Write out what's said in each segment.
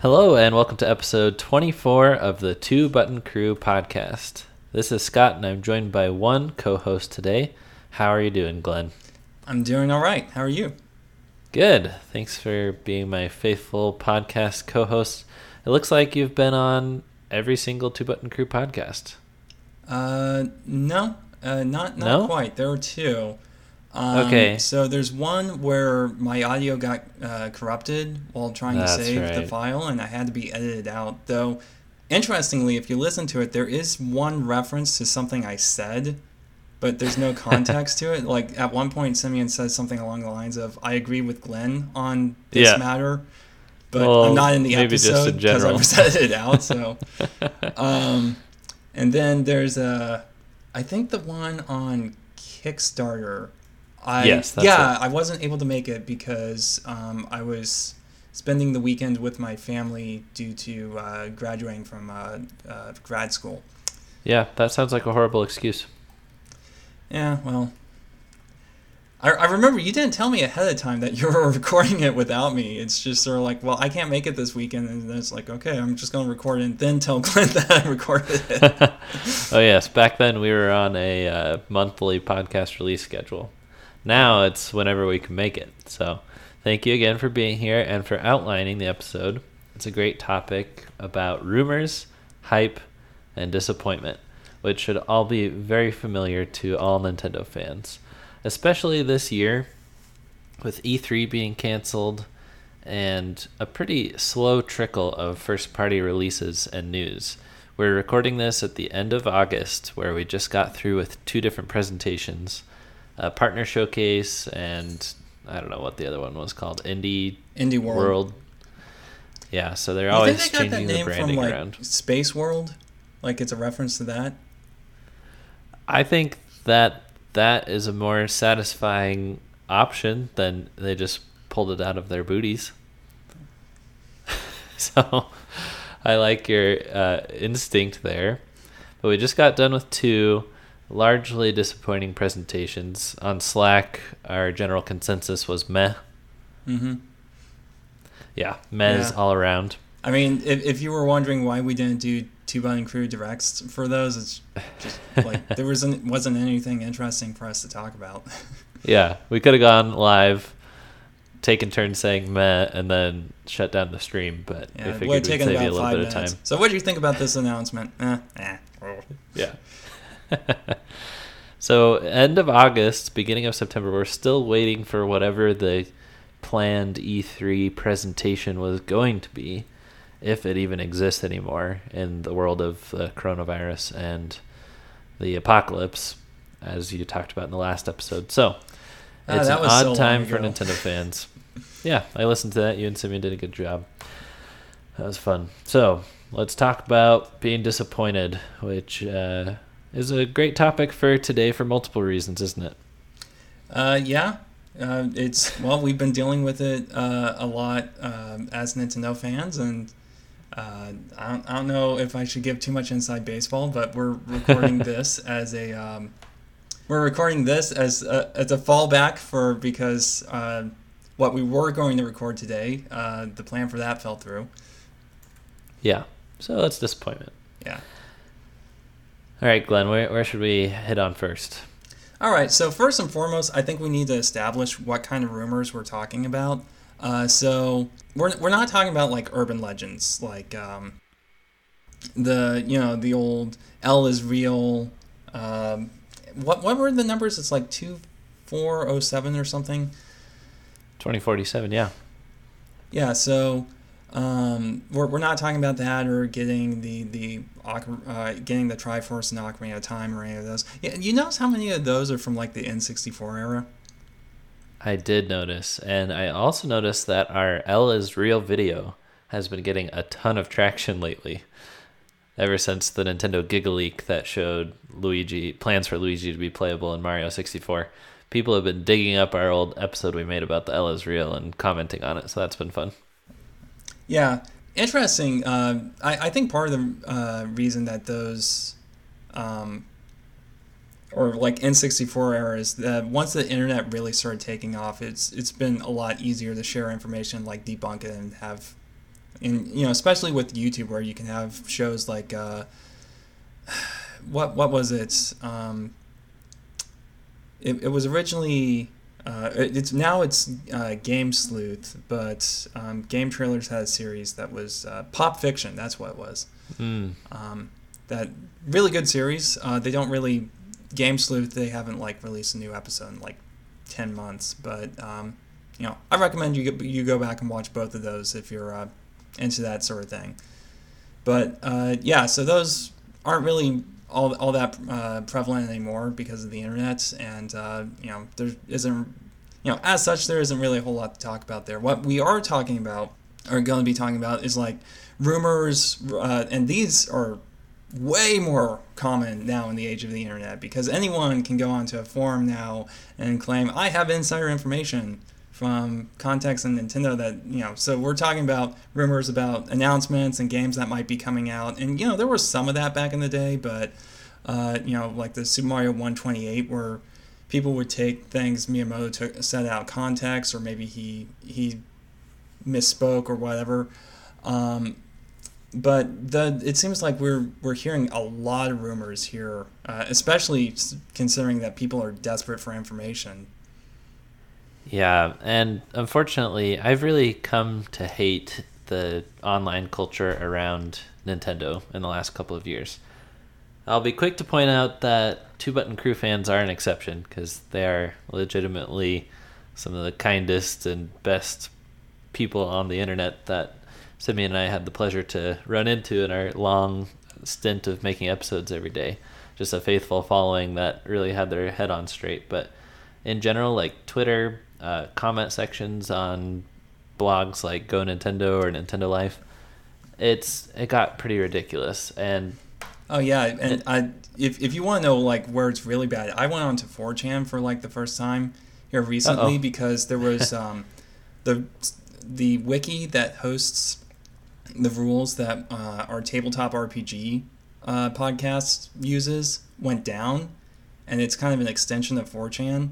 Hello, and welcome to episode 24 of the Two Button Crew podcast. This is Scott, and I'm joined by one co host today. How are you doing, Glenn? I'm doing all right. How are you? Good. Thanks for being my faithful podcast co host. It looks like you've been on every single Two Button Crew podcast. Uh, no, uh, not not No? quite. There were two. Um, Okay. So there's one where my audio got uh, corrupted while trying That's to save the file, and I had to be edited out. Though, interestingly, if you listen to it, there is one reference to something I said, but there's no context to it. Like at one point, Simeon says something along the lines of, "I agree with Glenn on this Yeah. matter." But Well, I'm not in the maybe episode because I was edited out. So, um, and then there's a, I think the one on Kickstarter. I Yes, that's yeah, it. I wasn't able to make it because um, I was spending the weekend with my family due to uh, graduating from uh, uh, grad school. Yeah, that sounds like a horrible excuse. Yeah, well, I, I remember you didn't tell me ahead of time that you were recording it without me. It's just sort of like, well, I can't make it this weekend, and then it's like, okay, I'm just going to record it and then tell Glenn that I recorded it. oh, yes. Back then, we were on a uh, monthly podcast release schedule. Now it's whenever we can make it. So thank you again for being here and for outlining the episode. It's a great topic about rumors, hype, and disappointment, which should all be very familiar to all Nintendo fans, especially this year with E3 being canceled and a pretty slow trickle of first party releases and news. We're recording this at the end of August, where we just got through with two different presentations a partner showcase and I don't know what the other one was called Indie Indie World. World. Yeah, so they're You always think they got that changing the name from branding like around. Space World? Like it's a reference to that? I think that that is a more satisfying option than they just pulled it out of their booties. so I like your uh, instinct there. But we just got done with two largely disappointing presentations. On Slack, our general consensus was meh. Mm-hmm. Yeah, mehs Yeah. all around. I mean, if, if you were wondering why we didn't do two button crew directs for those, it's just like there wasn't wasn't anything interesting for us to talk about. Yeah, we could have gone live, taken turns saying meh, and then shut down the stream. But Yeah, we figured we'd save you a about little five bit of minutes. time. So, what do you think about this announcement? Eh, eh. Yeah. so end of August, beginning of September, we're still waiting for whatever the planned E3 presentation was going to be, if it even exists anymore in the world of the coronavirus and the apocalypse, as you talked about in the last episode. So Ah, it's an odd so time for. Nintendo fans. yeah, I listened to that. You and Simeon did a good job. That was fun. So let's talk about being disappointed, which uh, is a great topic for today for multiple reasons, isn't it? Uh, yeah, uh, it's well, we've been dealing with it uh, a lot um, as Nintendo fans, and uh, I, don't, I don't know if I should give too much inside baseball, but we're recording this as a um, we're recording this as a, as a fallback for because uh, what we were going to record today, uh, the plan for that fell through. Yeah. So that's disappointment. Yeah. All right, Glenn, where, where should we hit on first? All right. So first and foremost, I think we need to establish what kind of rumors we're talking about. Uh, so we're we're not talking about like urban legends, like um, the you know the old L is real. Um, what what were the numbers? It's like two four oh seven or something. 2047, yeah. Yeah. So. Um, we're, we're not talking about that or getting the the uh, getting the Triforce and Ocarina of Time or any of those. Yeah, you notice how many of those are from like the N64 era? I did notice. And I also noticed that our L is real video has been getting a ton of traction lately. Ever since the Nintendo Giga Leak that showed Luigi plans for Luigi to be playable in Mario 64. People have been digging up our old episode we made about the L is real and commenting on it, so that's been fun. Yeah, interesting. Uh, I, I think part of the uh, reason that those, um, or like N64 era is that once the internet really started taking off, it's it's been a lot easier to share information, like debunk it and have and you know, especially with YouTube, where you can have shows like uh, what what was it? Um, it, it was originally uh, it's now it's uh, Game Sleuth, but um, Game Trailers had a series that was uh, Pop Fiction. That's what it was. Mm. Um, that really good series. Uh, they don't really Game Sleuth. They haven't like released a new episode in like ten months, but um, you know I recommend you go, you go back and watch both of those if you're uh, into that sort of thing. But uh, yeah, so those aren't really all, all that uh, prevalent anymore because of the internet, and uh, you know there isn't you know as such there isn't really a whole lot to talk about there. What we are talking about, or going to be talking about, is like rumors, uh, and these are way more common now in the age of the internet because anyone can go onto a forum now and claim I have insider information from context and Nintendo that you know so we're talking about rumors about announcements and games that might be coming out. And you know there was some of that back in the day but uh, you know like the Super Mario 128 where people would take things Miyamoto took, set out context or maybe he he misspoke or whatever. Um, but the it seems like we're we're hearing a lot of rumors here uh, especially considering that people are desperate for information yeah, and unfortunately, I've really come to hate the online culture around Nintendo in the last couple of years. I'll be quick to point out that Two Button Crew fans are an exception because they are legitimately some of the kindest and best people on the internet that Simeon and I had the pleasure to run into in our long stint of making episodes every day. Just a faithful following that really had their head on straight. But in general, like Twitter, uh, comment sections on blogs like Go Nintendo or Nintendo Life, it's it got pretty ridiculous. And oh yeah, and it, I if if you want to know like where it's really bad, I went on to 4chan for like the first time here recently Uh-oh. because there was um, the the wiki that hosts the rules that uh, our tabletop RPG uh, podcast uses went down, and it's kind of an extension of 4chan.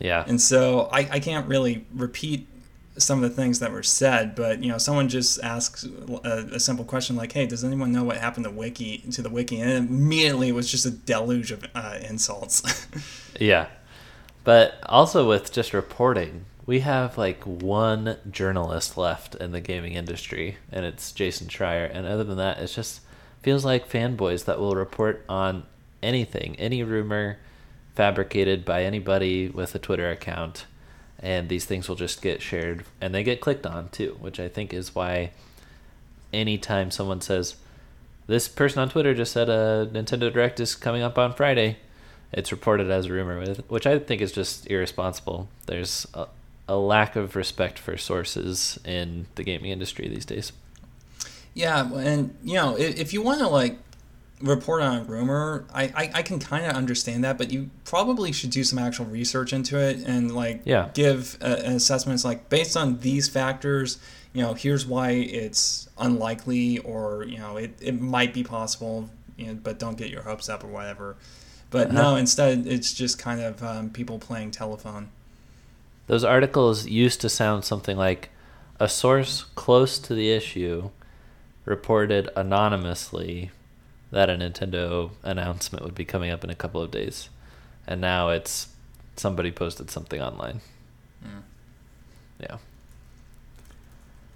Yeah. And so I, I can't really repeat some of the things that were said, but you know, someone just asks a, a, simple question like, "Hey, does anyone know what happened to Wiki to the Wiki?" And immediately it was just a deluge of uh, insults. yeah, but also with just reporting, we have like one journalist left in the gaming industry, and it's Jason Schreier. And other than that, it just feels like fanboys that will report on anything, any rumor fabricated by anybody with a Twitter account, and these things will just get shared and they get clicked on too, which I think is why anytime someone says, This person on Twitter just said a Nintendo Direct is coming up on Friday, it's reported as a rumor, which I think is just irresponsible. There's a, a lack of respect for sources in the gaming industry these days. Yeah, and you know, if, if you want to like report on a rumor, I, I, I can kind of understand that, but you probably should do some actual research into it and like yeah. give a, an assessment. It's like based on these factors, you know, here's why it's unlikely or you know it, it might be possible, you know, but don't get your hopes up or whatever. But uh-huh. no, instead it's just kind of um, people playing telephone. Those articles used to sound something like a source close to the issue reported anonymously that a Nintendo announcement would be coming up in a couple of days, and now it's somebody posted something online. Mm. Yeah.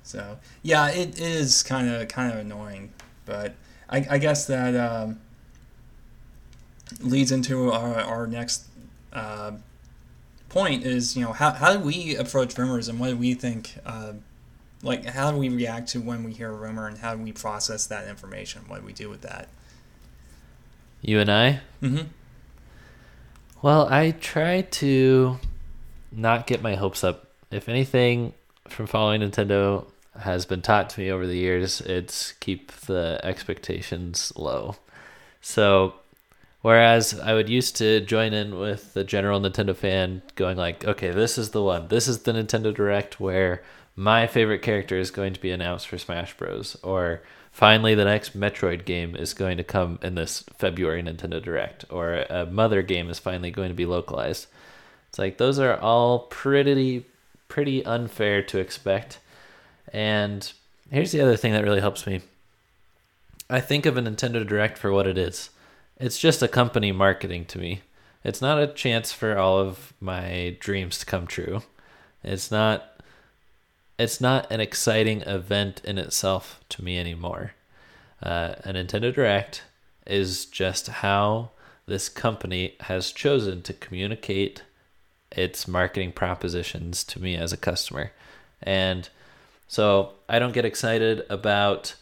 So yeah, it is kind of kind of annoying, but I, I guess that um, leads into our our next uh, point is you know how how do we approach rumors and what do we think. Uh, like how do we react to when we hear a rumor and how do we process that information what do we do with that you and I? Mm-hmm. Well, I try to not get my hopes up. If anything from following Nintendo has been taught to me over the years, it's keep the expectations low. So, whereas I would used to join in with the general Nintendo fan going like, "Okay, this is the one. This is the Nintendo Direct where my favorite character is going to be announced for Smash Bros." or finally the next Metroid game is going to come in this February Nintendo Direct, or a Mother game is finally going to be localized. It's like those are all pretty pretty unfair to expect, and here's the other thing that really helps me. I think of a Nintendo Direct for what it is. It's just a company marketing to me. It's not a chance for all of my dreams to come true. It's not it's not an exciting event in itself to me anymore. Uh, a Nintendo Direct is just how this company has chosen to communicate its marketing propositions to me as a customer. And so I don't get excited about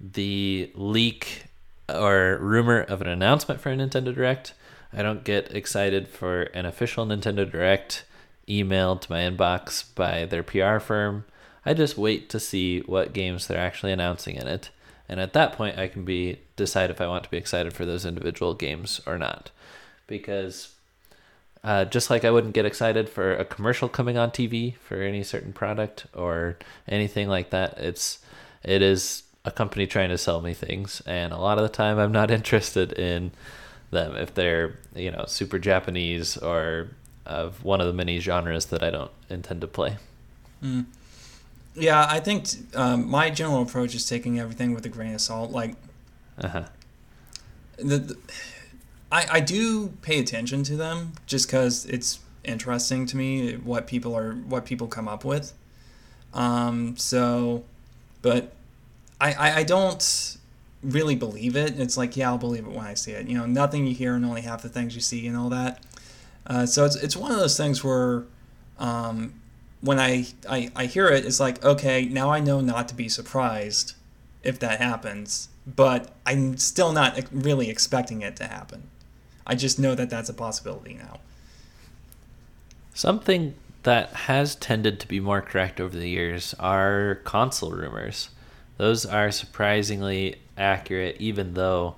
the leak or rumor of an announcement for a Nintendo Direct. I don't get excited for an official Nintendo Direct emailed to my inbox by their PR firm. I just wait to see what games they're actually announcing in it. And at that point I can be decide if I want to be excited for those individual games or not. Because uh, just like I wouldn't get excited for a commercial coming on TV for any certain product or anything like that, it's it is a company trying to sell me things, and a lot of the time I'm not interested in them if they're you know super Japanese or of one of the many genres that I don't intend to play. Mm. Yeah, I think um, my general approach is taking everything with a grain of salt. Like, uh-huh. the, the I, I do pay attention to them just because it's interesting to me what people are what people come up with. Um, so, but I, I, I don't really believe it. It's like yeah, I'll believe it when I see it. You know, nothing you hear and only half the things you see and all that. Uh, so it's it's one of those things where um, when I, I I hear it, it's like okay, now I know not to be surprised if that happens, but I'm still not really expecting it to happen. I just know that that's a possibility now. Something that has tended to be more correct over the years are console rumors. Those are surprisingly accurate, even though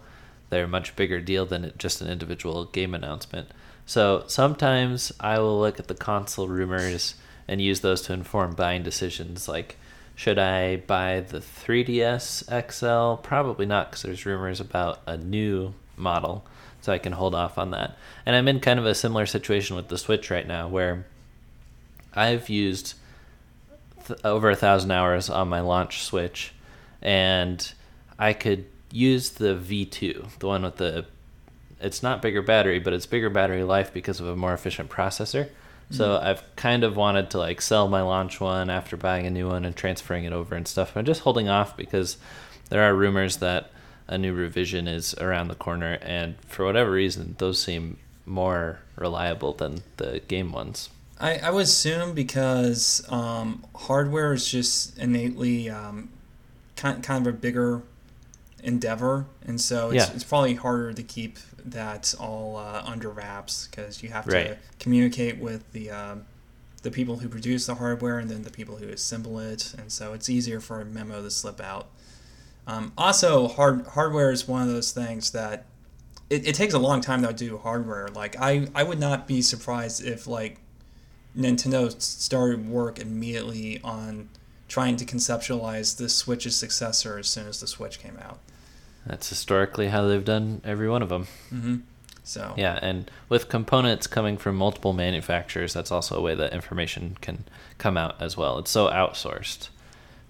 they're a much bigger deal than just an individual game announcement. So sometimes I will look at the console rumors and use those to inform buying decisions like should I buy the 3DS XL? Probably not because there's rumors about a new model so I can hold off on that. And I'm in kind of a similar situation with the Switch right now, where I've used th- over a thousand hours on my launch Switch, and I could use the V2, the one with the. It's not bigger battery, but it's bigger battery life because of a more efficient processor. So mm-hmm. I've kind of wanted to like sell my launch one after buying a new one and transferring it over and stuff. I'm just holding off because there are rumors that a new revision is around the corner, and for whatever reason, those seem more reliable than the game ones. I, I would assume because um, hardware is just innately um, kind, kind of a bigger endeavor, and so it's, yeah. it's probably harder to keep that all uh, under wraps because you have to communicate with the uh, the people who produce the hardware and then the people who assemble it, and so it's easier for a memo to slip out. Um, also, hard hardware is one of those things that it, it takes a long time to do hardware. Like I, I would not be surprised if like Nintendo started work immediately on trying to conceptualize the Switch's successor as soon as the Switch came out. That's historically how they've done every one of them. Mm-hmm. So yeah, and with components coming from multiple manufacturers, that's also a way that information can come out as well. It's so outsourced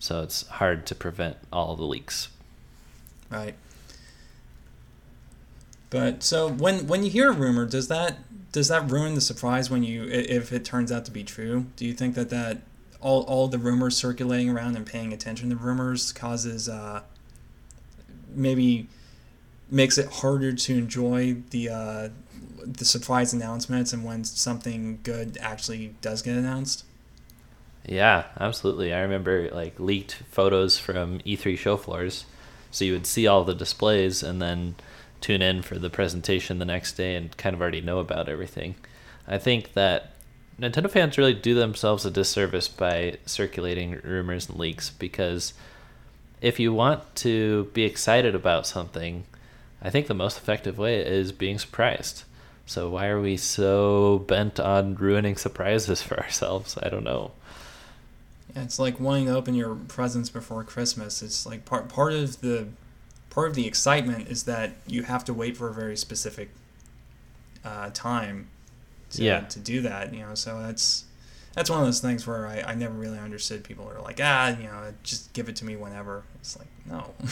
so it's hard to prevent all the leaks. Right. But so when when you hear a rumor, does that does that ruin the surprise when you if it turns out to be true? Do you think that that all all the rumors circulating around and paying attention to rumors causes uh, maybe makes it harder to enjoy the uh, the surprise announcements and when something good actually does get announced? Yeah, absolutely. I remember like leaked photos from E3 show floors. So you would see all the displays and then tune in for the presentation the next day and kind of already know about everything. I think that Nintendo fans really do themselves a disservice by circulating rumors and leaks because if you want to be excited about something, I think the most effective way is being surprised. So why are we so bent on ruining surprises for ourselves? I don't know. Yeah, it's like wanting to open your presents before Christmas. It's like part part of the part of the excitement is that you have to wait for a very specific uh, time to, yeah. to do that. You know, so that's that's one of those things where I, I never really understood people are like ah you know just give it to me whenever it's like no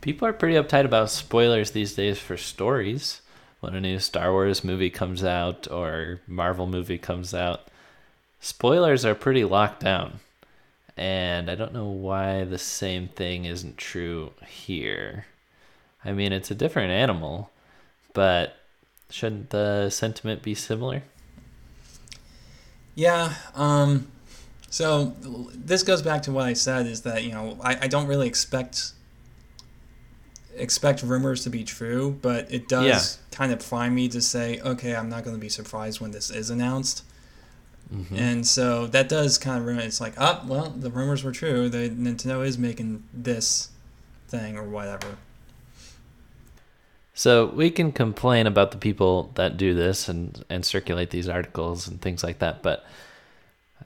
People are pretty uptight about spoilers these days for stories. When a new Star Wars movie comes out or Marvel movie comes out, spoilers are pretty locked down. And I don't know why the same thing isn't true here. I mean, it's a different animal, but shouldn't the sentiment be similar? Yeah. Um, so this goes back to what I said is that you know I, I don't really expect expect rumors to be true, but it does Yeah. kind of prime me to say, okay, I'm not going to be surprised when this is announced. Mhm. And so that does kind of ruin. It's like, oh, well, the rumors were true. The Nintendo is making this thing or whatever. So we can complain about the people that do this and, and circulate these articles and things like that, but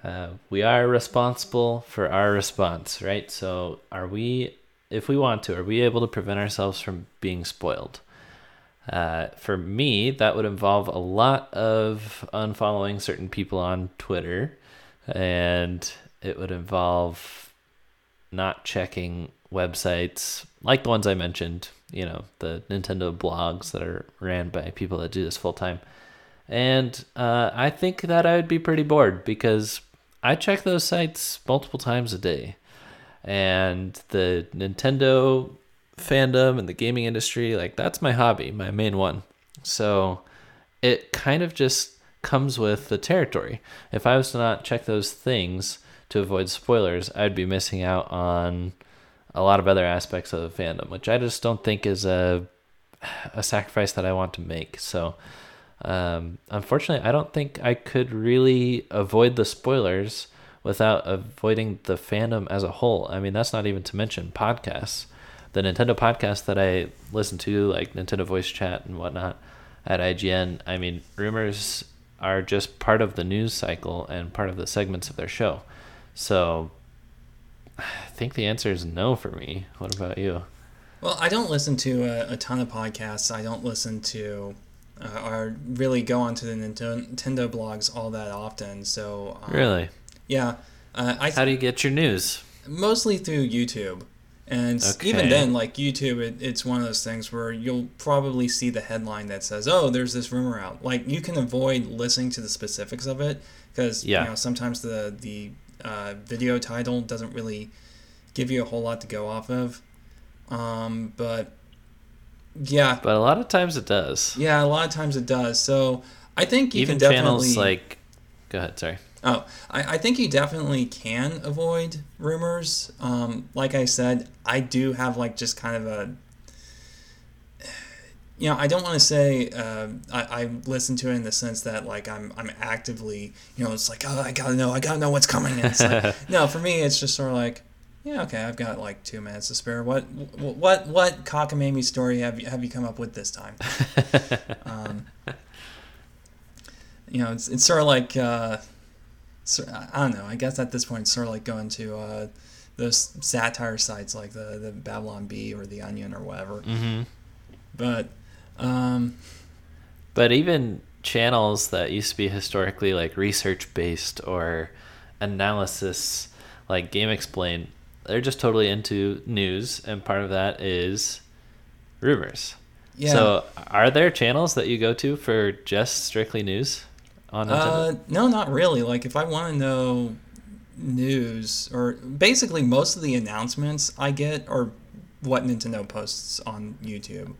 uh, we are responsible for our response, right? So are we, if we want to, are we able to prevent ourselves from being spoiled? Uh, for me, that would involve a lot of unfollowing certain people on Twitter, and it would involve not checking websites like the ones I mentioned, you know, the Nintendo blogs that are ran by people that do this full time. And uh, I think that I would be pretty bored because I check those sites multiple times a day. And the Nintendo fandom and the gaming industry, like, that's my hobby, my main one. So it kind of just comes with the territory. If I was to not check those things to avoid spoilers, I'd be missing out on a lot of other aspects of the fandom, which I just don't think is a a sacrifice that I want to make. So, um, unfortunately, I don't think I could really avoid the spoilers without avoiding the fandom as a whole. I mean, that's not even to mention podcasts. The Nintendo podcasts that I listen to, like Nintendo Voice Chat and whatnot at IGN, I mean, rumors are just part of the news cycle and part of the segments of their show. So, I think the answer is no for me. What about you? Well, I don't listen to a, a ton of podcasts. I don't listen to uh, or really go onto the Nintendo, blogs all that often. So um, Really? yeah, uh, I How do you get your news? mostly through YouTube. And s- even then, like YouTube, it, it's one of those things where you'll probably see the headline that says, "Oh, there's this rumor out." Like you can avoid listening to the specifics of it because Yeah. you know sometimes the the uh, video title doesn't really give you a whole lot to go off of. Um, but yeah, But a lot of times it does. yeah, a lot of times it does. So I think you Even can channels definitely like. Go ahead. Sorry. Oh, I, I think you definitely can avoid rumors. Um, like I said, I do have like just kind of a, you know, I don't want to say uh, I, I listen to it in the sense that like I'm I'm actively, you know, it's like oh I gotta know I gotta know what's coming. And it's like no, for me it's just sort of like yeah okay I've got like two minutes to spare. What what what cockamamie story have you have you come up with this time? um, you know, it's it's sort of like. Uh, I don't know. I guess at this point, it's sort of like going to uh, those satire sites like the the Babylon Bee or the Onion or whatever. hmm But um, But even channels that used to be historically like research based or analysis, like GameXplain, they're just totally into news, and part of that is rumors. yeah. So, are there channels that you go to for just strictly news on uh, no, not really. Like if I want to know news or basically most of the announcements I get are what Nintendo posts on YouTube.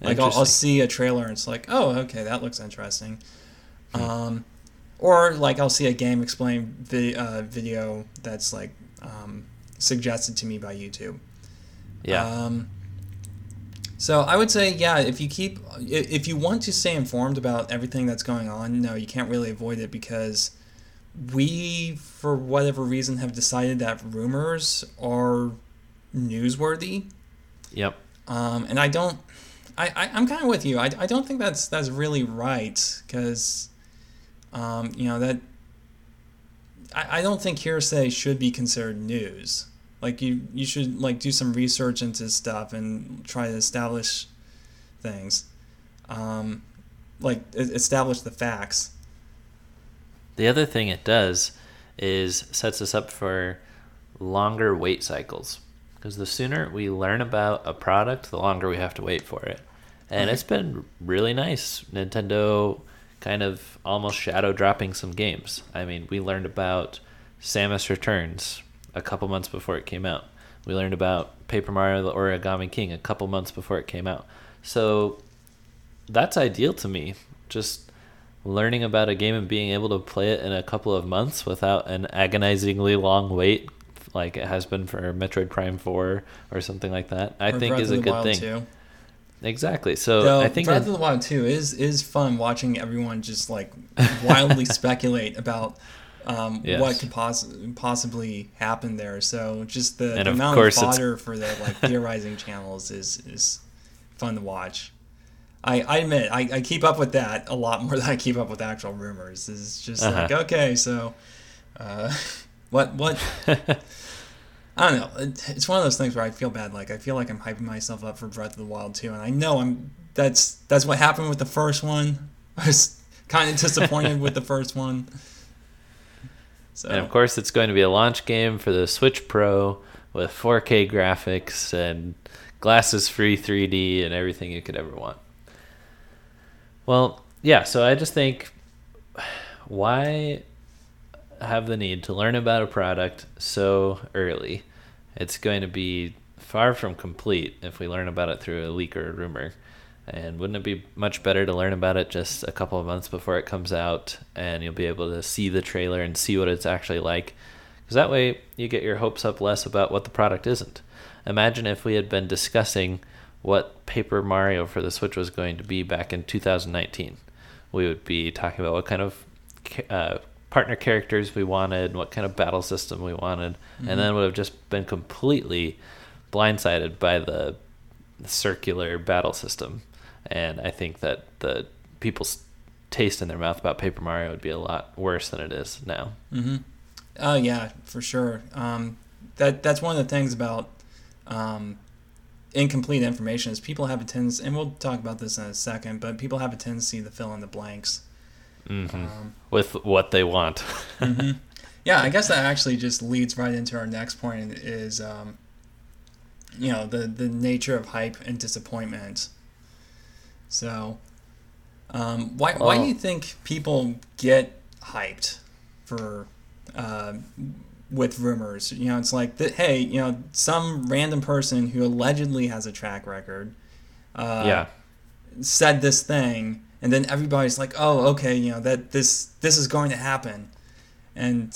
Like I'll, I'll see a trailer and it's like, oh, okay, that looks interesting. Hmm. Um, or like I'll see a GameXplain vi- uh, video that's like um, suggested to me by YouTube. yeah. Um, so I would say, yeah, if you keep, if you want to stay informed about everything that's going on, no, you can't really avoid it because we, for whatever reason, have decided that rumors are newsworthy. yep. Um, and I don't, I, I I'm kind of with you. I, I don't think that's that's really right because, um, you know that. I, I don't think hearsay should be considered news. Like you you should like do some research into stuff and try to establish things, um, like establish the facts. The other thing it does is sets us up for longer wait cycles because the sooner we learn about a product, the longer we have to wait for it. And it's been really nice. Nintendo kind of almost shadow dropping some games. I mean, we learned about Samus Returns a couple months before it came out. We learned about Paper Mario the Origami King a couple months before it came out. So that's ideal to me. Just learning about a game and being able to play it in a couple of months without an agonizingly long wait like it has been for Metroid Prime 4 or something like that. I Or think Breath is a good thing. 2. Exactly. So Though I think Breath that- of the Wild 2 is is fun watching everyone just like wildly speculate about um, Yes. what could poss- possibly happen there. So just the, the of amount of it's- fodder for the like theorizing channels is is fun to watch. I, I admit I, I keep up with that a lot more than I keep up with actual rumors. It's just like Uh-huh. okay, so uh, what what I don't know. It, it's one of those things where I feel bad. Like I feel like I'm hyping myself up for Breath of the Wild 2, and I know I'm. That's that's what happened with the first one. I was kind of disappointed with the first one. So And of course, it's going to be a launch game for the Switch Pro with 4K graphics and glasses free 3D and everything you could ever want. Well, yeah, so I just think why have the need to learn about a product so early? It's going to be far from complete if we learn about it through a leak or a rumor. And wouldn't it be much better to learn about it just a couple of months before it comes out and you'll be able to see the trailer and see what it's actually like? Because that way you get your hopes up less about what the product isn't. Imagine if we had been discussing what Paper Mario for the Switch was going to be back in 2019. We would be talking about what kind of uh, partner characters we wanted, what kind of battle system we wanted, and then would have just been completely blindsided by the circular battle system. And I think that the people's taste in their mouth about Paper Mario would be a lot worse than it is now. Mm-hmm. Oh yeah, for sure. Um, that that's one of the things about um, incomplete information is people have a tendency, and we'll talk about this in a second, but people have a tendency to fill in the blanks. Hmm Um, With what they want. hmm Yeah, I guess that actually just leads right into our next point is, um, you know, the the nature of hype and disappointment. So, um, why why do you think people get hyped for uh, with rumors? You know, it's like that. Hey, you know, some random person who allegedly has a track record. Uh, yeah. said this thing and then everybody's like oh okay you know that this this is going to happen. And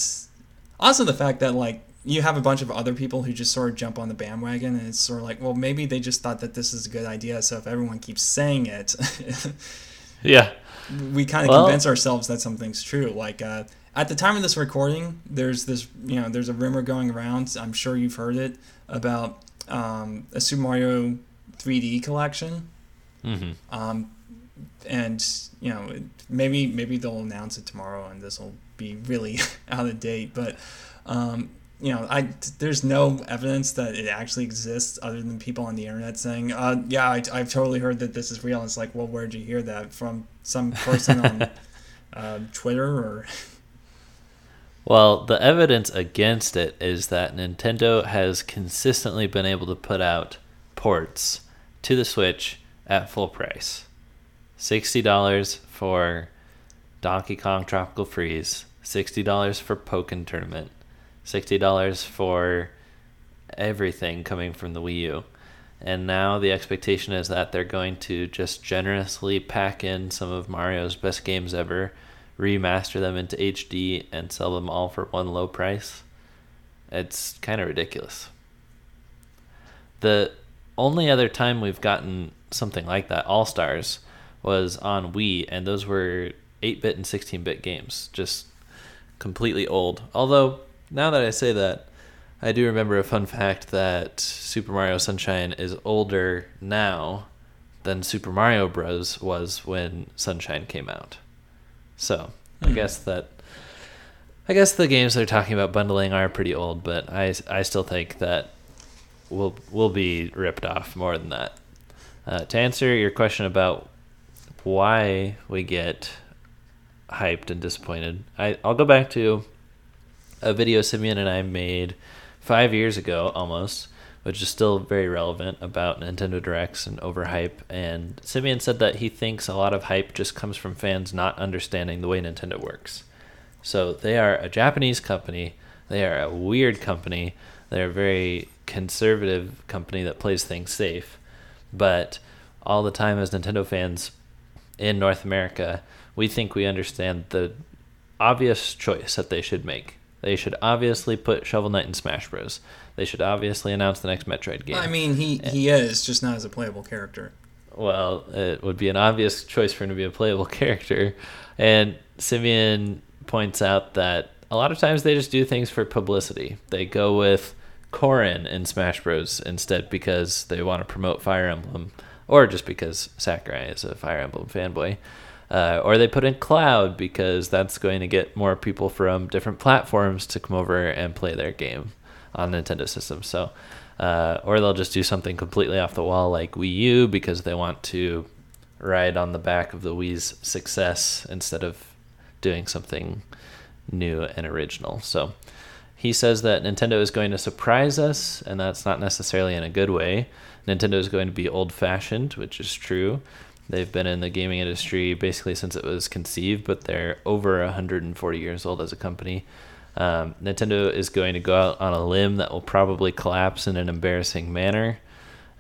also the fact that like you have a bunch of other people who just sort of jump on the bandwagon and it's sort of like well maybe they just thought that this is a good idea so if everyone keeps saying it Yeah. we kind of Well- convince ourselves that something's true. Like uh, at the time of this recording there's this you know there's a rumor going around i'm sure you've heard it about um, a super mario 3d collection. Hmm um, and you know, maybe maybe they'll announce it tomorrow, and this will be really out of date. But um, you know, I there's no evidence that it actually exists other than people on the internet saying, uh, "Yeah, I, I've totally heard that this is real." And it's like, well, where'd you hear that from? Some person on uh, Twitter or Well, the evidence against it is that Nintendo has consistently been able to put out ports to the Switch at full price. $60 for Donkey Kong Tropical Freeze, $60 for Pokken Tournament, $60 for everything coming from the Wii U. And now the expectation is that they're going to just generously pack in some of Mario's best games ever, remaster them into HD, and sell them all for one low price. It's kind of ridiculous. The only other time we've gotten something like that, All Stars, was on Wii, and those were 8 bit and 16 bit games. Just completely old. Although, now that I say that, I do remember a fun fact that Super Mario Sunshine is older now than Super Mario Bros. was when Sunshine came out. So, I Hmm. guess that. I guess the games they're talking about bundling are pretty old, but I, I still think that we'll, we'll be ripped off more than that. Uh, to answer your question about why we get hyped and disappointed. I I'll go back to a video Simeon and I made five years ago almost, which is still very relevant about Nintendo Directs and overhype. And Simeon said that he thinks a lot of hype just comes from fans not understanding the way Nintendo works. So they are a Japanese company. They are a weird company. They're a very conservative company that plays things safe. But all the time as Nintendo fans in North America, we think we understand the obvious choice that they should make. They should obviously put Shovel Knight in Smash Bros. They should obviously announce the next Metroid game. I mean, he, he is, just not as a playable character. Well, it would be an obvious choice for him to be a playable character. And Simeon points out that a lot of times they just do things for publicity. They go with Corrin in Smash Bros. instead because they want to promote Fire Emblem, or just because Sakurai is a Fire Emblem fanboy. Uh, or they put in Cloud because that's going to get more people from different platforms to come over and play their game on Nintendo systems. So, uh, or they'll just do something completely off the wall like Wii U because they want to ride on the back of the Wii's success instead of doing something new and original. So he says that Nintendo is going to surprise us, and that's not necessarily in a good way. Nintendo is going to be old fashioned, which is true. They've been in the gaming industry basically since it was conceived, but they're over 140 years old as a company. Um, Nintendo is going to go out on a limb that will probably collapse in an embarrassing manner,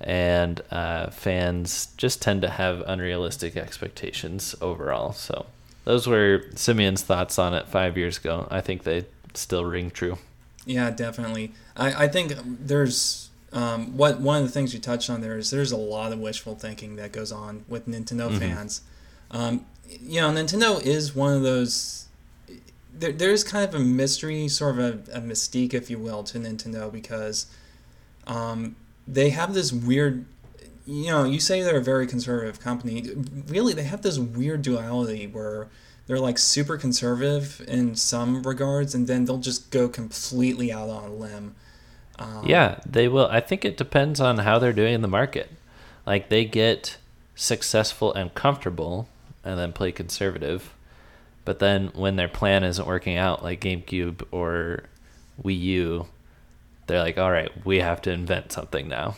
and uh, fans just tend to have unrealistic expectations overall. So, those were Simeon's thoughts on it five years ago. I think they still ring true. Yeah, definitely. I, I think there's um, what one of the things you touched on there is there's a lot of wishful thinking that goes on with Nintendo mm-hmm. fans. Um, you know, Nintendo is one of those. There, there's kind of a mystery, sort of a, a mystique, if you will, to Nintendo because um, they have this weird. You know, you say they're a very conservative company. Really, they have this weird duality where they're like super conservative in some regards, and then they'll just go completely out on a limb um, yeah, they will. I think it depends on how they're doing in the market. Like they get successful and comfortable and then play conservative. But then when their plan isn't working out, like GameCube or Wii U, they're like, all right, we have to invent something now.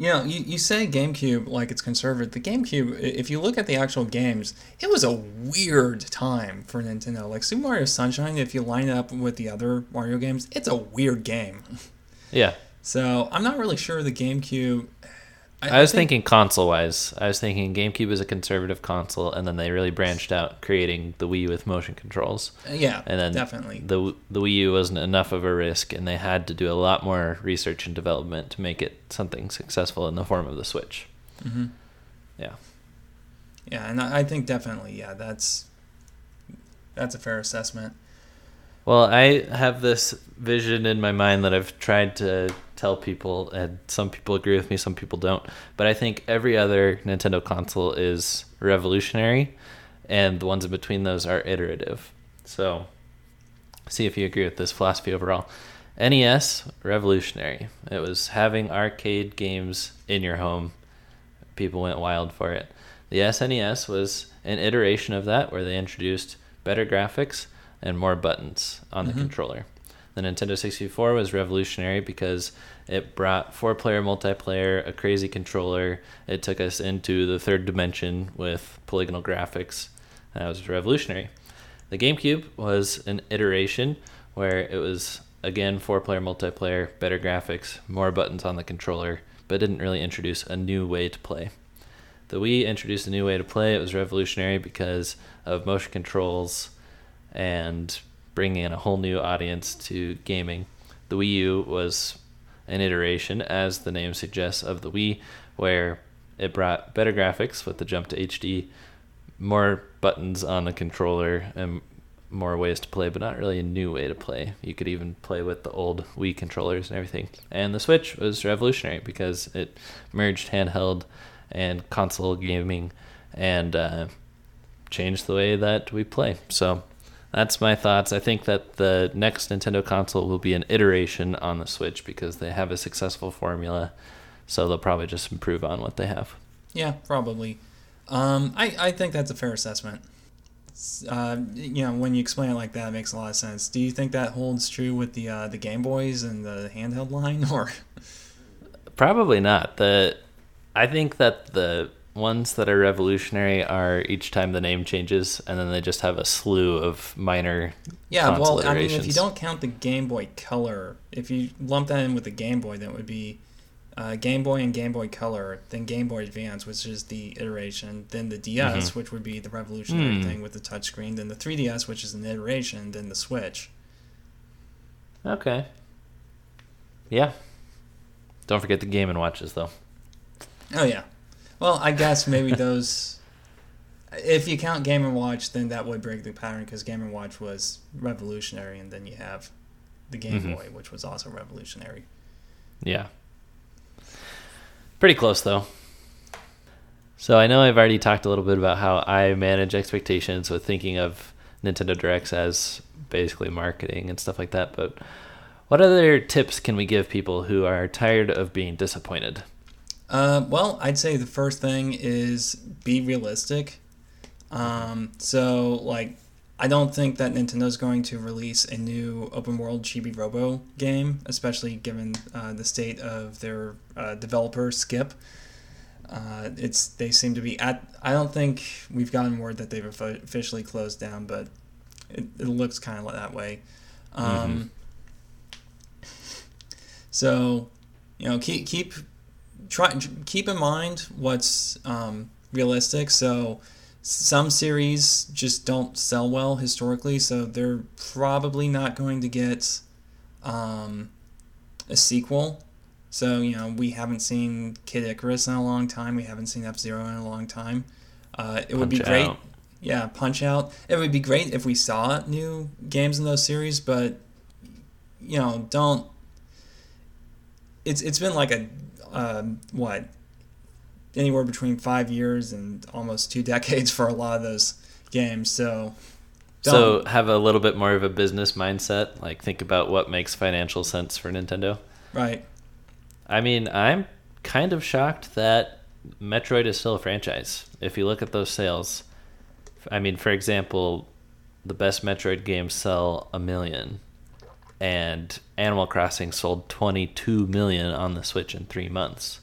You know, you, you say GameCube like it's conservative. The GameCube, if you look at the actual games, it was a weird time for Nintendo. Like Super Mario Sunshine, if you line it up with the other Mario games, it's a weird game. Yeah. So I'm not really sure the GameCube. I, I was think, thinking console wise. I was thinking GameCube is a conservative console, and then they really branched out, creating the Wii with motion controls. Uh, yeah, and then definitely the the Wii U wasn't enough of a risk, and they had to do a lot more research and development to make it something successful in the form of the Switch. Mm-hmm. Yeah. Yeah, and I think definitely, yeah, that's that's a fair assessment. Well, I have this vision in my mind that I've tried to tell people, and some people agree with me, some people don't. But I think every other Nintendo console is revolutionary, and the ones in between those are iterative. So, see if you agree with this philosophy overall. NES, revolutionary. It was having arcade games in your home. People went wild for it. The SNES was an iteration of that where they introduced better graphics and more buttons on the mm-hmm. controller. The Nintendo 64 was revolutionary because it brought four player multiplayer, a crazy controller. It took us into the third dimension with polygonal graphics. That was revolutionary. The GameCube was an iteration where it was, again, four player multiplayer, better graphics, more buttons on the controller, but didn't really introduce a new way to play. The Wii introduced a new way to play. It was revolutionary because of motion controls and bringing in a whole new audience to gaming. The Wii U was an iteration, as the name suggests, of the Wii, where it brought better graphics with the jump to HD, more buttons on the controller, and more ways to play, but not really a new way to play. You could even play with the old Wii controllers and everything. And the Switch was revolutionary because it merged handheld and console gaming and uh, changed the way that we play. So that's my thoughts. I think that the next Nintendo console will be an iteration on the Switch because they have a successful formula, so they'll probably just improve on what they have. Yeah, probably. Um, I I think that's a fair assessment. uh, you know, when you explain it like that, it makes a lot of sense. Do you think that holds true with the uh, the Game Boys and the handheld line, or Probably not. The I think that the ones that are revolutionary are each time the name changes, and then they just have a slew of minor. yeah? Well, I mean, if you don't count the Game Boy Color, if you lump that in with the Game Boy, then it would be uh, Game Boy and Game Boy Color, then Game Boy Advance, which is the iteration, then the DS, Mhm. which would be the revolutionary Hmm. thing with the touchscreen, then the 3DS, which is an iteration, then the Switch. Okay. Yeah. Don't forget the Game and Watches though. Oh yeah. Well, I guess maybe those. If you count Game and Watch, then that would break the pattern because Game and Watch was revolutionary, and then you have the Game Mhm. Boy, which was also revolutionary. Yeah. Pretty close though. So I know I've already talked a little bit about how I manage expectations with thinking of Nintendo Directs as basically marketing and stuff like that, but what other tips can we give people who are tired of being disappointed? Uh, well, I'd say the first thing is be realistic. Um, so, like, I don't think that Nintendo's going to release a new open world Chibi Robo game, especially given uh, the state of their uh, developer Skip. Uh, it's they seem to be at. I don't think we've gotten word that they've officially closed down, but it, it looks kind of that way. Um, So, you know, keep keep try keep in mind what's um, realistic. So some series just don't sell well historically, so they're probably not going to get um, a sequel. So you know we haven't seen Kid Icarus in a long time. We haven't seen F Zero in a long time. Uh, it would be Punch great. Out. Yeah, Punch Out. It would be great if we saw new games in those series, but you know, don't. It's it's been like a um, what anywhere between five years and almost two decades for a lot of those games. So, So have a little bit more of a business mindset, like think about what makes financial sense for Nintendo. right, I mean, I'm kind of shocked that Metroid is still a franchise. If you look at those sales, I mean, for example, the best Metroid games sell a million, and Animal Crossing sold 22 million on the Switch in three months.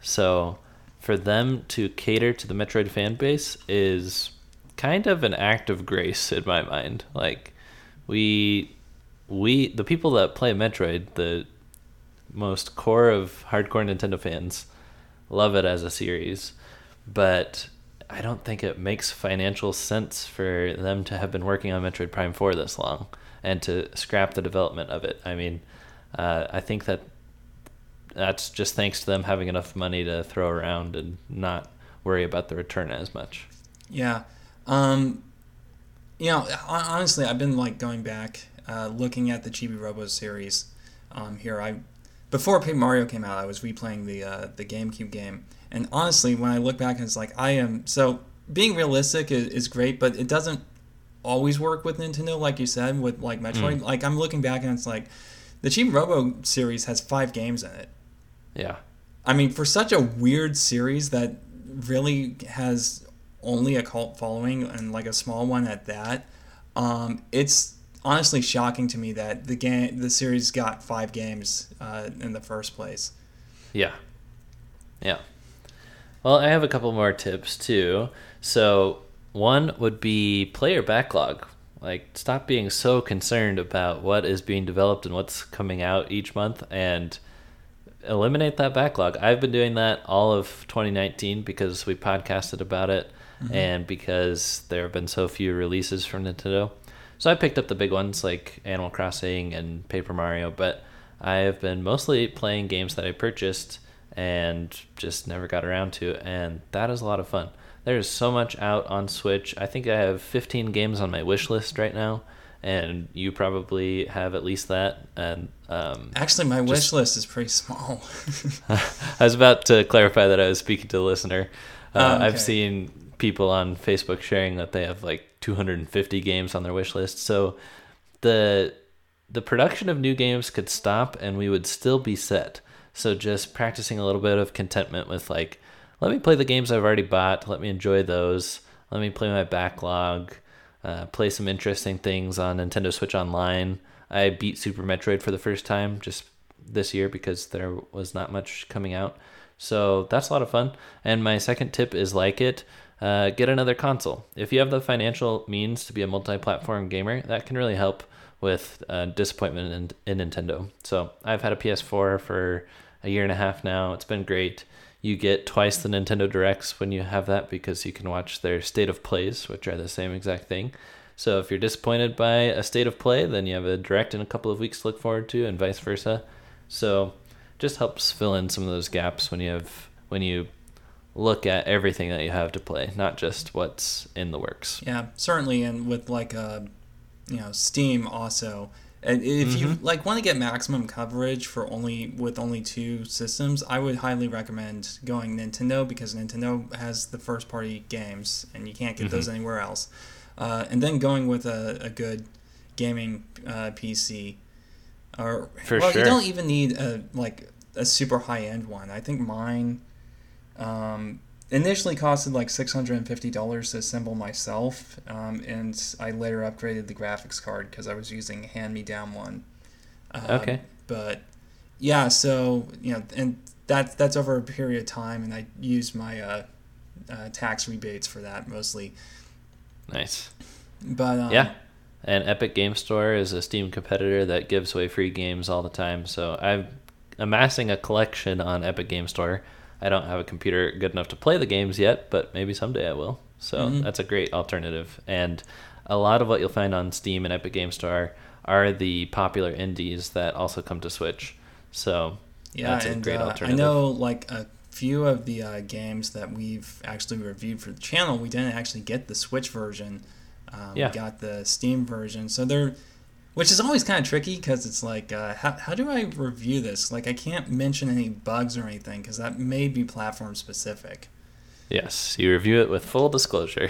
So, for them to cater to the Metroid fan base is kind of an act of grace in my mind. Like, we, we, the people that play Metroid, the most core of hardcore Nintendo fans love it as a series, but I don't think it makes financial sense for them to have been working on Metroid Prime 4 this long and to scrap the development of it. I mean, uh, I think that that's just thanks to them having enough money to throw around and not worry about the return as much. yeah. Um, you know, honestly, I've been like going back, uh, looking at the Chibi Robo series. Um, here, I before Paper Mario came out, I was replaying the uh, the GameCube game, and honestly, when I look back, it's like I am so being realistic is, is great, but it doesn't always work with Nintendo, like you said, with like Metroid. Like I'm looking back and it's like the Chibi Robo series has five games in it. Yeah. I mean, for such a weird series that really has only a cult following and like a small one at that, um, it's honestly shocking to me that the game, the series got five games uh, in the first place. Yeah. Yeah. Well, I have a couple more tips too. So, one would be player backlog. Like, stop being so concerned about what is being developed and what's coming out each month and eliminate that backlog. I've been doing that all of 2019 because we podcasted about it mm-hmm. and because there have been so few releases from Nintendo. So I picked up the big ones like Animal Crossing and Paper Mario, but I have been mostly playing games that I purchased and just never got around to, and that is a lot of fun. There's so much out on Switch. I think I have 15 games on my wish list right now, and you probably have at least that. And um, Actually, my Just- wish list is pretty small. I was about to clarify that I was speaking to the listener. Uh, Oh, I've seen people on Facebook sharing that they have like 250 games on their wish list. So the the production of new games could stop and we would still be set. So just practicing a little bit of contentment with like, let me play the games I've already bought. Let me enjoy those. Let me play my backlog. uh, play some interesting things on Nintendo Switch Online. I beat Super Metroid for the first time just this year because there was not much coming out. So that's a lot of fun. And my second tip is like it. Uh, get another console. If you have the financial means to be a multi-platform gamer, that can really help with uh, disappointment in, in Nintendo. So I've had a PS4 for a year and a half now. It's been great. You get twice the Nintendo Directs when you have that because you can watch their state of plays, which are the same exact thing. So if you're disappointed by a state of play, then you have a direct in a couple of weeks to look forward to, and vice versa. So just helps fill in some of those gaps when you have when you look at everything that you have to play, not just what's in the works. Yeah, certainly, and with like uh, you know Steam also. And if mm-hmm. you like want to get maximum coverage for only with only two systems, I would highly recommend going Nintendo because Nintendo has the first party games and you can't get mm-hmm. those anywhere else. Uh, and then going with a, a good gaming uh, PC, or for well, sure. you don't even need a like a super high end one. I think mine um, initially costed like $650 to assemble myself, um, and I later upgraded the graphics card because I was using a hand me down one. Um, okay. But yeah, so, you know, and that, that's over a period of time, and I used my uh, uh, tax rebates for that mostly. Nice. But um, yeah. And Epic Game Store is a Steam competitor that gives away free games all the time. So I'm amassing a collection on Epic Game Store I don't have a computer good enough to play the games yet, but maybe someday I will. So mm-hmm. that's a great alternative. And a lot of what you'll find on Steam and Epic Game Store are the popular indies that also come to Switch. So yeah, that's a and, great uh, alternative. I know like a few of the uh, games that we've actually reviewed for the channel, we didn't actually get the Switch version. Um, yeah. We got the Steam version. So they're which is always kind of tricky because it's like uh, how, how do i review this? Like i can't mention any bugs or anything because that may be platform specific. Yes you review it with full disclosure.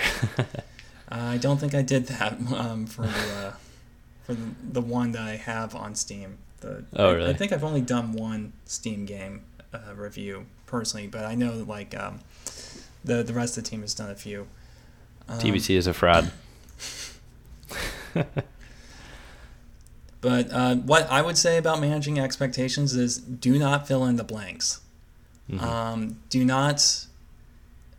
I don't think i did that um, for the uh, for the, the one that i have on steam. The, oh really I, I think i've only done one steam game uh, review personally but i know like um, the the rest of the team has done a few. Um, tbc is a fraud But uh, what I would say about managing expectations is do not fill in the blanks. Mm-hmm. Um, do not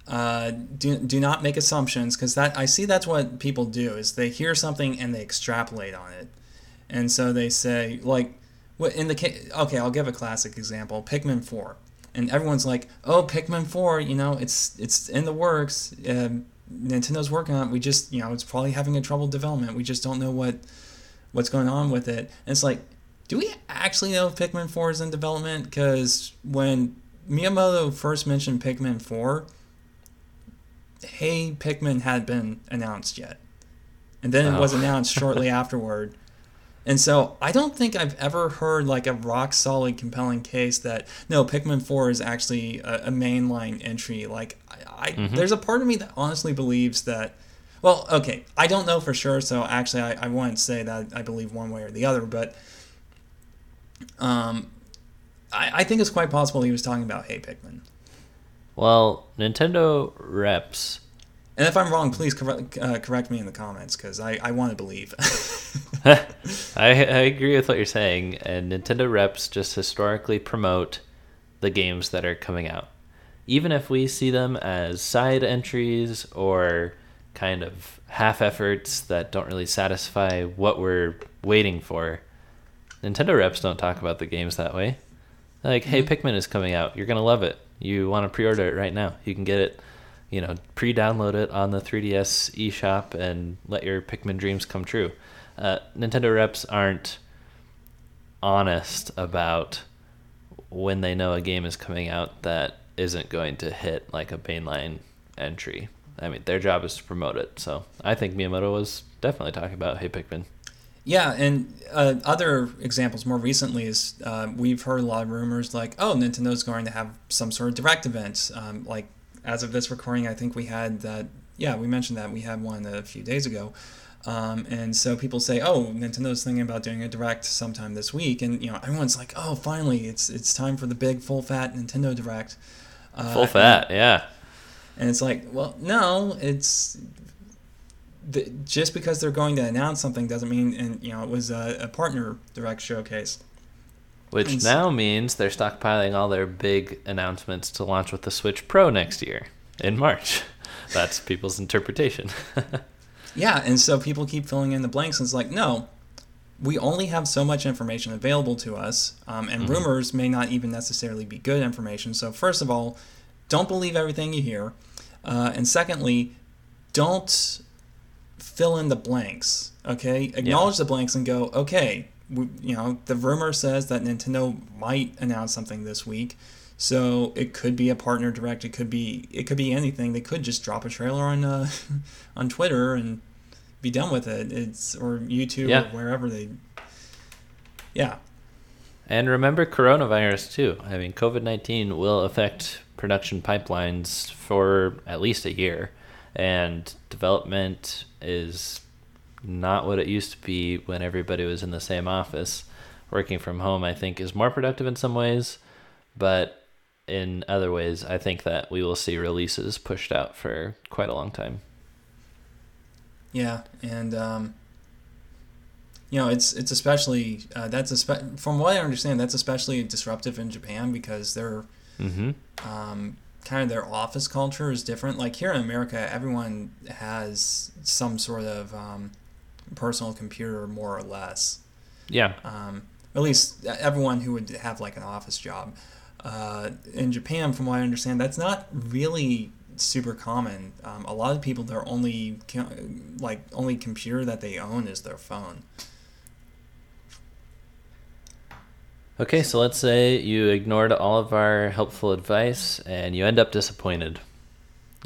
uh, do, do not make assumptions because that I see that's what people do is they hear something and they extrapolate on it, and so they say like what in the case okay I'll give a classic example Pikmin four and everyone's like oh Pikmin four you know it's it's in the works uh, Nintendo's working on it we just you know it's probably having a troubled development we just don't know what what's going on with it. And it's like, do we actually know if Pikmin 4 is in development? Because when Miyamoto first mentioned Pikmin 4, hey, Pikmin had been announced yet. And then oh. it was announced shortly afterward. And so I don't think I've ever heard like a rock solid, compelling case that no, Pikmin 4 is actually a, a mainline entry. Like, I, I mm-hmm. there's a part of me that honestly believes that well, okay, I don't know for sure, so actually, I, I wouldn't say that I believe one way or the other, but um, I, I think it's quite possible he was talking about Hey Pikmin. Well, Nintendo reps. And if I'm wrong, please correct, uh, correct me in the comments because I, I want to believe. I, I agree with what you're saying, and Nintendo reps just historically promote the games that are coming out. Even if we see them as side entries or kind of half efforts that don't really satisfy what we're waiting for. Nintendo reps don't talk about the games that way. like, hey, mm-hmm. Pikmin is coming out. You're gonna love it. You want to pre-order it right now. You can get it, you know, pre-download it on the 3DS eShop and let your Pikmin dreams come true. Uh, Nintendo reps aren't honest about when they know a game is coming out that isn't going to hit like a mainline entry. I mean, their job is to promote it. So I think Miyamoto was definitely talking about Hey Pikmin. Yeah, and uh, other examples more recently is uh, we've heard a lot of rumors like, oh, Nintendo's going to have some sort of direct event. Um, like as of this recording, I think we had that. Yeah, we mentioned that we had one a few days ago. Um, and so people say, "Oh, Nintendo's thinking about doing a direct sometime this week," and you know, everyone's like, "Oh, finally, it's it's time for the big full fat Nintendo Direct." Uh, full fat, yeah. And it's like, well, no, it's the, just because they're going to announce something doesn't mean, and you know, it was a, a partner direct showcase. Which And now means they're stockpiling all their big announcements to launch with the Switch Pro next year in March. That's people's interpretation. Yeah, and so people keep filling in the blanks, and it's like, no, we only have so much information available to us, um, and rumors may not even necessarily be good information. So, first of all, don't believe everything you hear, uh, and secondly, don't fill in the blanks. Okay, acknowledge the blanks and go, okay, we, you know, the rumor says that Nintendo might announce something this week. So it could be a partner direct. It could be it could be anything. They could just drop a trailer on uh, on Twitter and be done with it. It's or YouTube Yeah. or wherever they. Yeah, And remember coronavirus too. I mean, COVID 19 will affect production pipelines for at least a year. And development is not what it used to be when everybody was in the same office. Working from home, I think, is more productive in some ways. But in other ways, I think that we will see releases pushed out for quite a long time. yeah, and um, you know it's it's especially uh, that's espe- from what I understand that's especially disruptive in Japan because they're Mm-hmm. Um, kind of their office culture is different. Like here in America, everyone has some sort of um, personal computer, more or less. Yeah. Um, at least everyone who would have like an office job. Uh, in Japan, from what I understand, that's not really super common. Um, a lot of people, their only like only computer that they own is their phone. Okay, so let's say you ignored all of our helpful advice and you end up disappointed.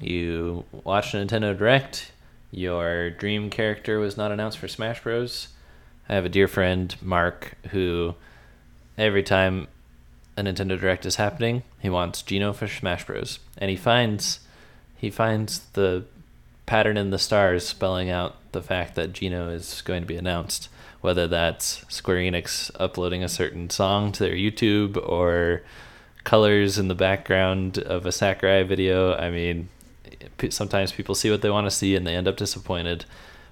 You watched Nintendo Direct, your dream character was not announced for Smash Bros. I have a dear friend, Mark, who every time a Nintendo Direct is happening, he wants Geno for Smash Bros. And he finds he finds the pattern in the stars spelling out the fact that Geno is going to be announced. Whether that's Square Enix uploading a certain song to their YouTube or colors in the background of a Sakurai video. I mean, sometimes people see what they want to see and they end up disappointed.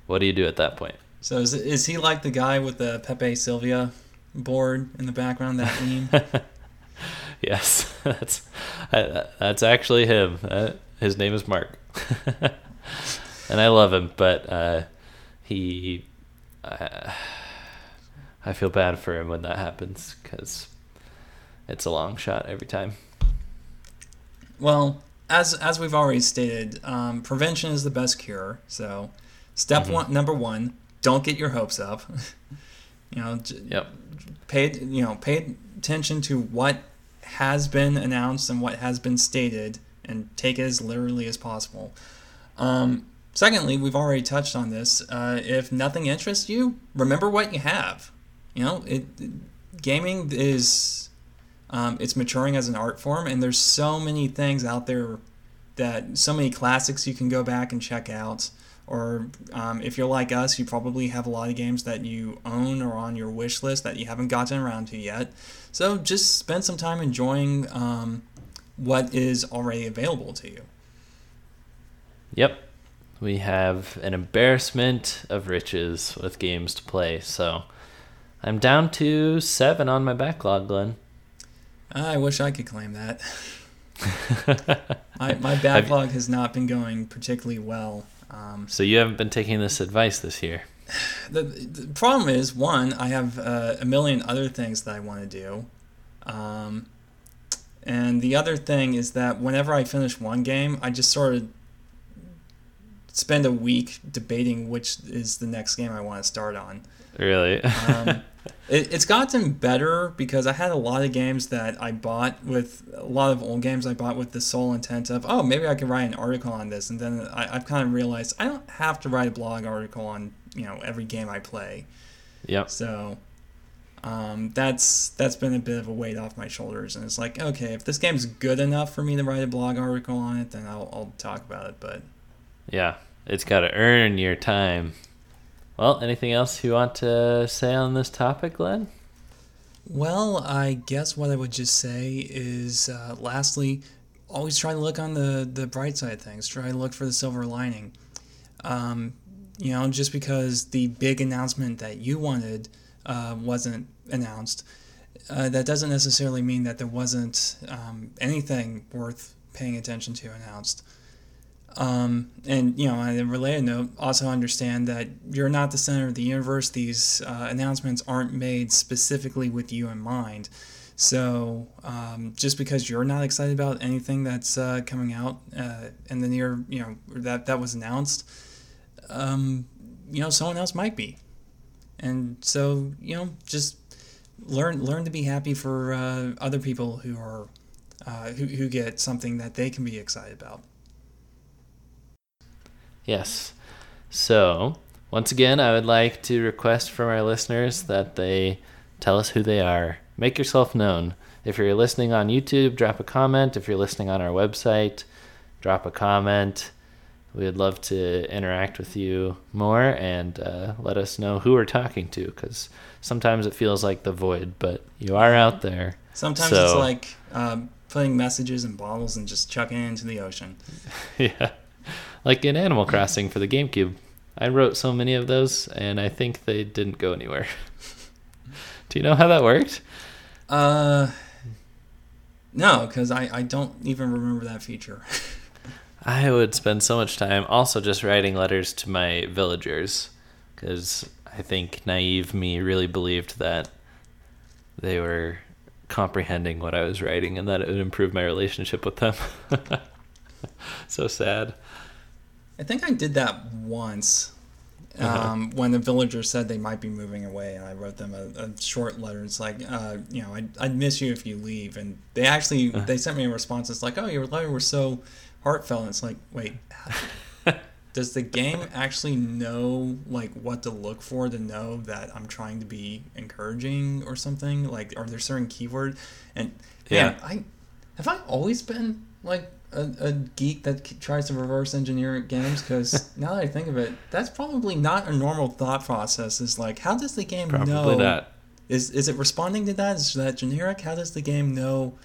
What do you do at that point? So is, is he like the guy with the Pepe Silvia board in the background? That meme. Yes, that's I, that's actually him. Uh, his name is Mark, and I love him, but uh, he, uh, I feel bad for him when that happens because it's a long shot every time. Well, as as we've already stated, um, prevention is the best cure. So, step Mhm. one, number one, don't get your hopes up. you know, j- Yep. pay you know pay attention to what has been announced and what has been stated, and take it as literally as possible. Um, secondly, we've already touched on this. Uh, if nothing interests you, remember what you have. You know, it, gaming is um, it's maturing as an art form, and there's so many things out there that so many classics you can go back and check out. Or um, if you're like us, you probably have a lot of games that you own or on your wish list that you haven't gotten around to yet. So just spend some time enjoying um, what is already available to you. Yep. We have an embarrassment of riches with games to play, so I'm down to seven on my backlog, Glenn. I wish I could claim that. My, my backlog has not been going particularly well. Um, so you haven't been taking this advice this year. the, the problem is one i have uh, a million other things that i want to do um, and the other thing is that whenever i finish one game i just sort of spend a week debating which is the next game i want to start on Really? um, it, it's gotten better because I had a lot of games that I bought with a lot of old games I bought with the sole intent of, oh, maybe I could write an article on this. And then I, I've kind of realized I don't have to write a blog article on you know every game I play. yep. So um, that's that's been a bit of a weight off my shoulders. And it's like, okay, if this game's good enough for me to write a blog article on it, then I'll, I'll talk about it. But Yeah. It's got to earn your time. Well, anything else you want to say on this topic, Glenn? Well, I guess what I would just say is, uh, lastly, always try to look on the, the bright side of things. Try to look for the silver lining. Um, You know, just because the big announcement that you wanted uh, wasn't announced, uh, that doesn't necessarily mean that there wasn't um, anything worth paying attention to announced. Um, and you know, on a related note, also understand that you're not the center of the universe. These uh, announcements aren't made specifically with you in mind. So um, just because you're not excited about anything that's uh, coming out uh, in the near, you know, that that was announced, um, you know, someone else might be. And so you know, just learn learn to be happy for uh, other people who are uh, who who get something that they can be excited about. Yes. So, once again, I would like to request from our listeners that they tell us who they are. Make yourself known. If you're listening on YouTube, drop a comment. If you're listening on our website, drop a comment. We'd love to interact with you more and uh, let us know who we're talking to because sometimes it feels like the void, but you are out there. Sometimes so, it's like um, putting messages in bottles and just chucking it into the ocean. yeah like in Animal Crossing for the GameCube. I wrote so many of those, and I think they didn't go anywhere. Do you know how that worked? Uh, no, because I, I don't even remember that feature. I would spend so much time also just writing letters to my villagers, because I think naive me really believed that they were comprehending what I was writing and that it would improve my relationship with them. so sad. I think I did that once uh-huh. um, when the villagers said they might be moving away, and I wrote them a, a short letter. It's like, uh, you know, I'd, I'd, miss you if you leave. And they actually uh-huh. they sent me a response. It's like, oh, your letter was so heartfelt. And it's like, wait, does the game actually know like what to look for to know that I'm trying to be encouraging or something? Like, are there certain keywords? And yeah, man, I have I always been like a, a geek that tries to reverse engineer games because now that I think of it, that's probably not a normal thought process. Is like, how does the game probably know? Not. Is is it responding to that? Is that generic? How does the game know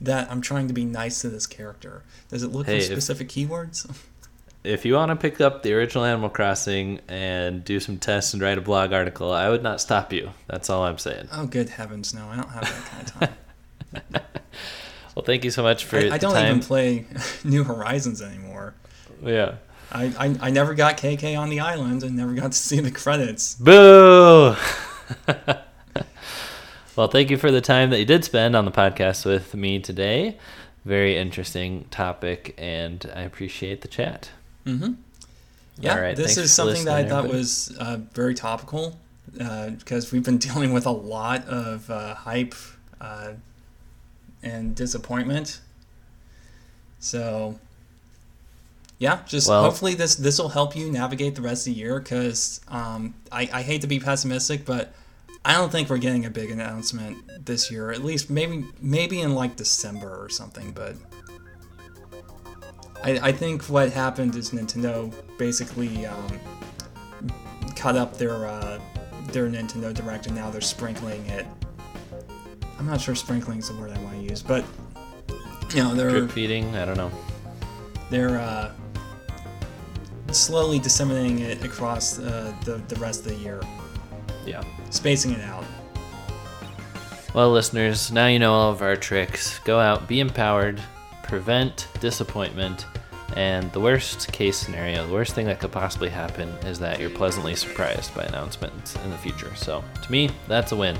that I'm trying to be nice to this character? Does it look hey, for specific if, keywords? If you want to pick up the original Animal Crossing and do some tests and write a blog article, I would not stop you. That's all I'm saying. Oh, good heavens, no! I don't have that kind of time. Well, thank you so much for. I, I don't even play New Horizons anymore. Yeah. I, I, I never got KK on the island and never got to see the credits. Boo! well, thank you for the time that you did spend on the podcast with me today. Very interesting topic, and I appreciate the chat. Mm-hmm. Yeah, this is something that I thought everybody. was uh, very topical because uh, we've been dealing with a lot of uh, hype uh, and disappointment. So, yeah, just well, hopefully this this will help you navigate the rest of the year. Because um, I I hate to be pessimistic, but I don't think we're getting a big announcement this year. At least maybe maybe in like December or something. But I I think what happened is Nintendo basically um, cut up their uh, their Nintendo Direct and now they're sprinkling it I'm not sure sprinkling is the word I want to use, but you know they're drip feeding. I don't know. They're uh, slowly disseminating it across uh, the the rest of the year. Yeah, spacing it out. Well, listeners, now you know all of our tricks. Go out, be empowered, prevent disappointment, and the worst case scenario, the worst thing that could possibly happen is that you're pleasantly surprised by announcements in the future. So, to me, that's a win.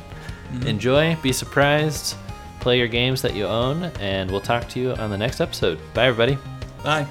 Mm-hmm. Enjoy, be surprised, play your games that you own, and we'll talk to you on the next episode. Bye, everybody. Bye.